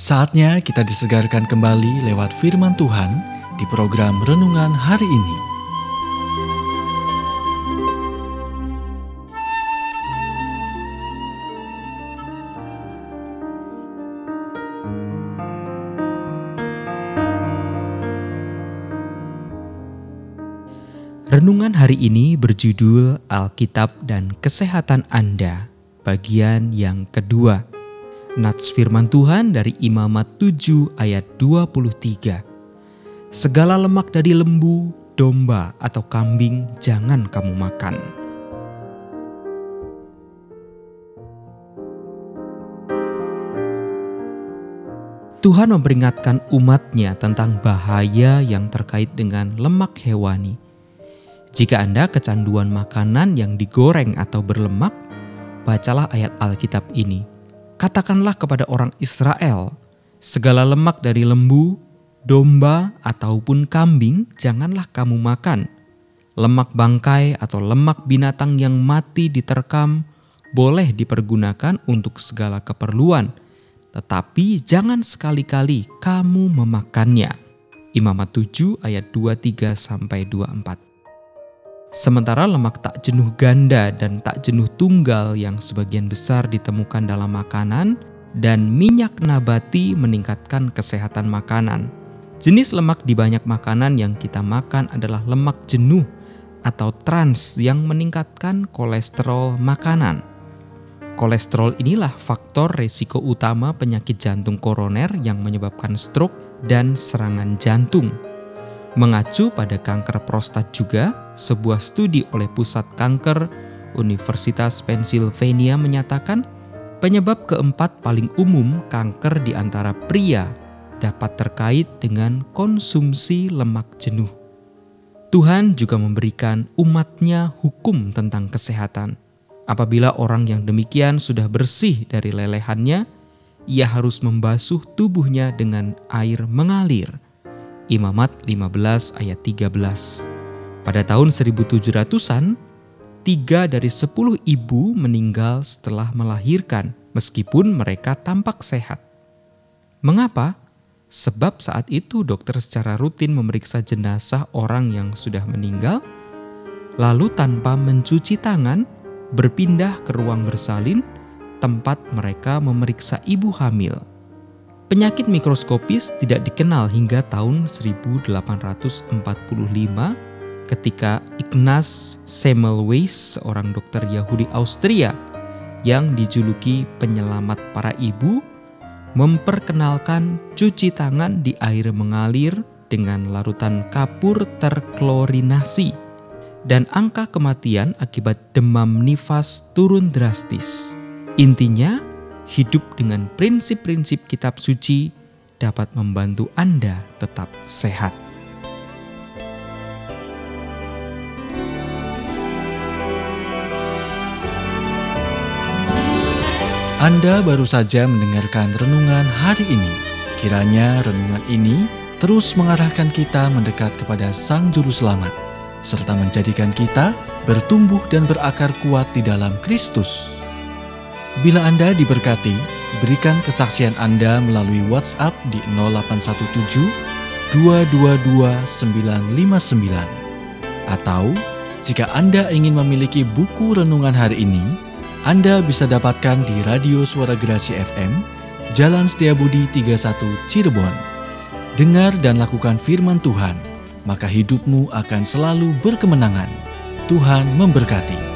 Saatnya kita disegarkan kembali lewat firman Tuhan di program renungan hari ini. Renungan hari ini berjudul Alkitab dan Kesehatan Anda, bagian yang kedua. Nats firman Tuhan dari Imamat 7 ayat 23. Segala lemak dari lembu, domba, atau kambing jangan kamu makan. Tuhan memperingatkan umatnya tentang bahaya yang terkait dengan lemak hewani. Jika Anda kecanduan makanan yang digoreng atau berlemak, bacalah ayat Alkitab ini. Katakanlah kepada orang Israel, segala lemak dari lembu, domba, ataupun kambing janganlah kamu makan. Lemak bangkai atau lemak binatang yang mati diterkam boleh dipergunakan untuk segala keperluan, tetapi jangan sekali-kali kamu memakannya. Imamat 7 ayat 23 sampai 24. Sementara lemak tak jenuh ganda dan tak jenuh tunggal yang sebagian besar ditemukan dalam makanan dan minyak nabati meningkatkan kesehatan makanan. Jenis lemak di banyak makanan yang kita makan adalah lemak jenuh atau trans yang meningkatkan kolesterol makanan. Kolesterol inilah faktor resiko utama penyakit jantung koroner yang menyebabkan stroke dan serangan jantung. Mengacu pada kanker prostat juga, sebuah studi oleh Pusat Kanker Universitas Pennsylvania menyatakan penyebab keempat paling umum kanker di antara pria dapat terkait dengan konsumsi lemak jenuh. Tuhan juga memberikan umatnya hukum tentang kesehatan Apabila orang yang demikian sudah bersih dari lelehannya, ia harus membasuh tubuhnya dengan air mengalir. Imamat 15 ayat 13 Pada tahun 1700-an, tiga dari sepuluh ibu meninggal setelah melahirkan meskipun mereka tampak sehat. Mengapa? Sebab saat itu dokter secara rutin memeriksa jenazah orang yang sudah meninggal, lalu tanpa mencuci tangan, berpindah ke ruang bersalin, tempat mereka memeriksa ibu hamil. Penyakit mikroskopis tidak dikenal hingga tahun 1845 ketika Ignaz Semmelweis, seorang dokter Yahudi Austria yang dijuluki penyelamat para ibu, memperkenalkan cuci tangan di air mengalir dengan larutan kapur terklorinasi dan angka kematian akibat demam nifas turun drastis. Intinya, hidup dengan prinsip-prinsip kitab suci dapat membantu Anda tetap sehat. Anda baru saja mendengarkan renungan hari ini. Kiranya renungan ini terus mengarahkan kita mendekat kepada Sang Juru Selamat serta menjadikan kita bertumbuh dan berakar kuat di dalam Kristus. Bila Anda diberkati, berikan kesaksian Anda melalui WhatsApp di 0817 222 959 atau jika Anda ingin memiliki buku renungan hari ini, Anda bisa dapatkan di Radio Suara Gerasi FM, Jalan Setiabudi 31 Cirebon. Dengar dan lakukan firman Tuhan maka hidupmu akan selalu berkemenangan. Tuhan memberkati.